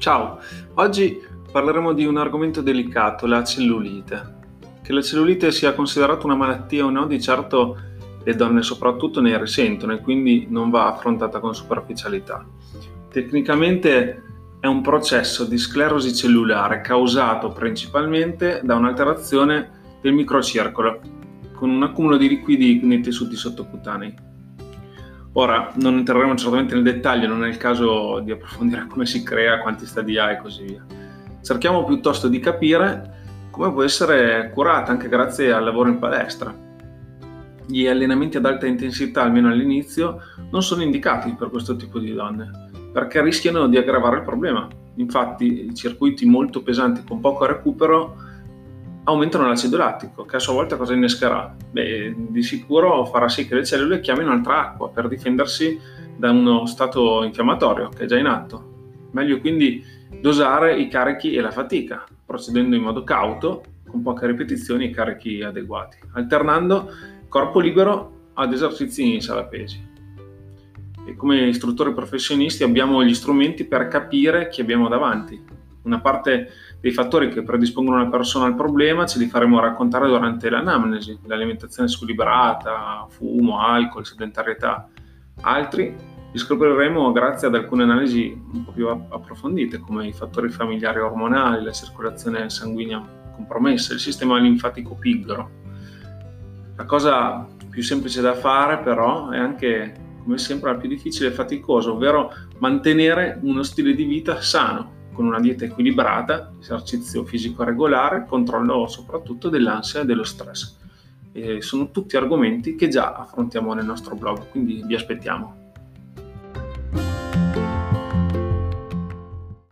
Ciao, oggi parleremo di un argomento delicato, la cellulite. Che la cellulite sia considerata una malattia o no, di certo le donne soprattutto ne risentono e quindi non va affrontata con superficialità. Tecnicamente è un processo di sclerosi cellulare causato principalmente da un'alterazione del microcircolo con un accumulo di liquidi nei tessuti sottocutanei. Ora, non entreremo certamente nel dettaglio, non è il caso di approfondire come si crea, quanti stadi ha e così via. Cerchiamo piuttosto di capire come può essere curata anche grazie al lavoro in palestra. Gli allenamenti ad alta intensità, almeno all'inizio, non sono indicati per questo tipo di donne, perché rischiano di aggravare il problema. Infatti, circuiti molto pesanti con poco recupero aumentano l'acido lattico, che a sua volta cosa innescherà? Beh, di sicuro farà sì che le cellule chiamino altra acqua per difendersi da uno stato infiammatorio che è già in atto. Meglio quindi dosare i carichi e la fatica, procedendo in modo cauto, con poche ripetizioni e carichi adeguati, alternando corpo libero ad esercizi in sala pesi. E come istruttori professionisti abbiamo gli strumenti per capire chi abbiamo davanti, una parte dei fattori che predispongono una persona al problema ce li faremo raccontare durante l'anamnesi, l'alimentazione squilibrata, fumo, alcol, sedentarietà. Altri li scopriremo grazie ad alcune analisi un po' più approfondite, come i fattori familiari ormonali, la circolazione sanguigna compromessa, il sistema linfatico pigro. La cosa più semplice da fare però è anche, come sempre, la più difficile e faticosa, ovvero mantenere uno stile di vita sano, con una dieta equilibrata, esercizio fisico regolare, controllo soprattutto dell'ansia e dello stress. E sono tutti argomenti che già affrontiamo nel nostro blog, quindi vi aspettiamo.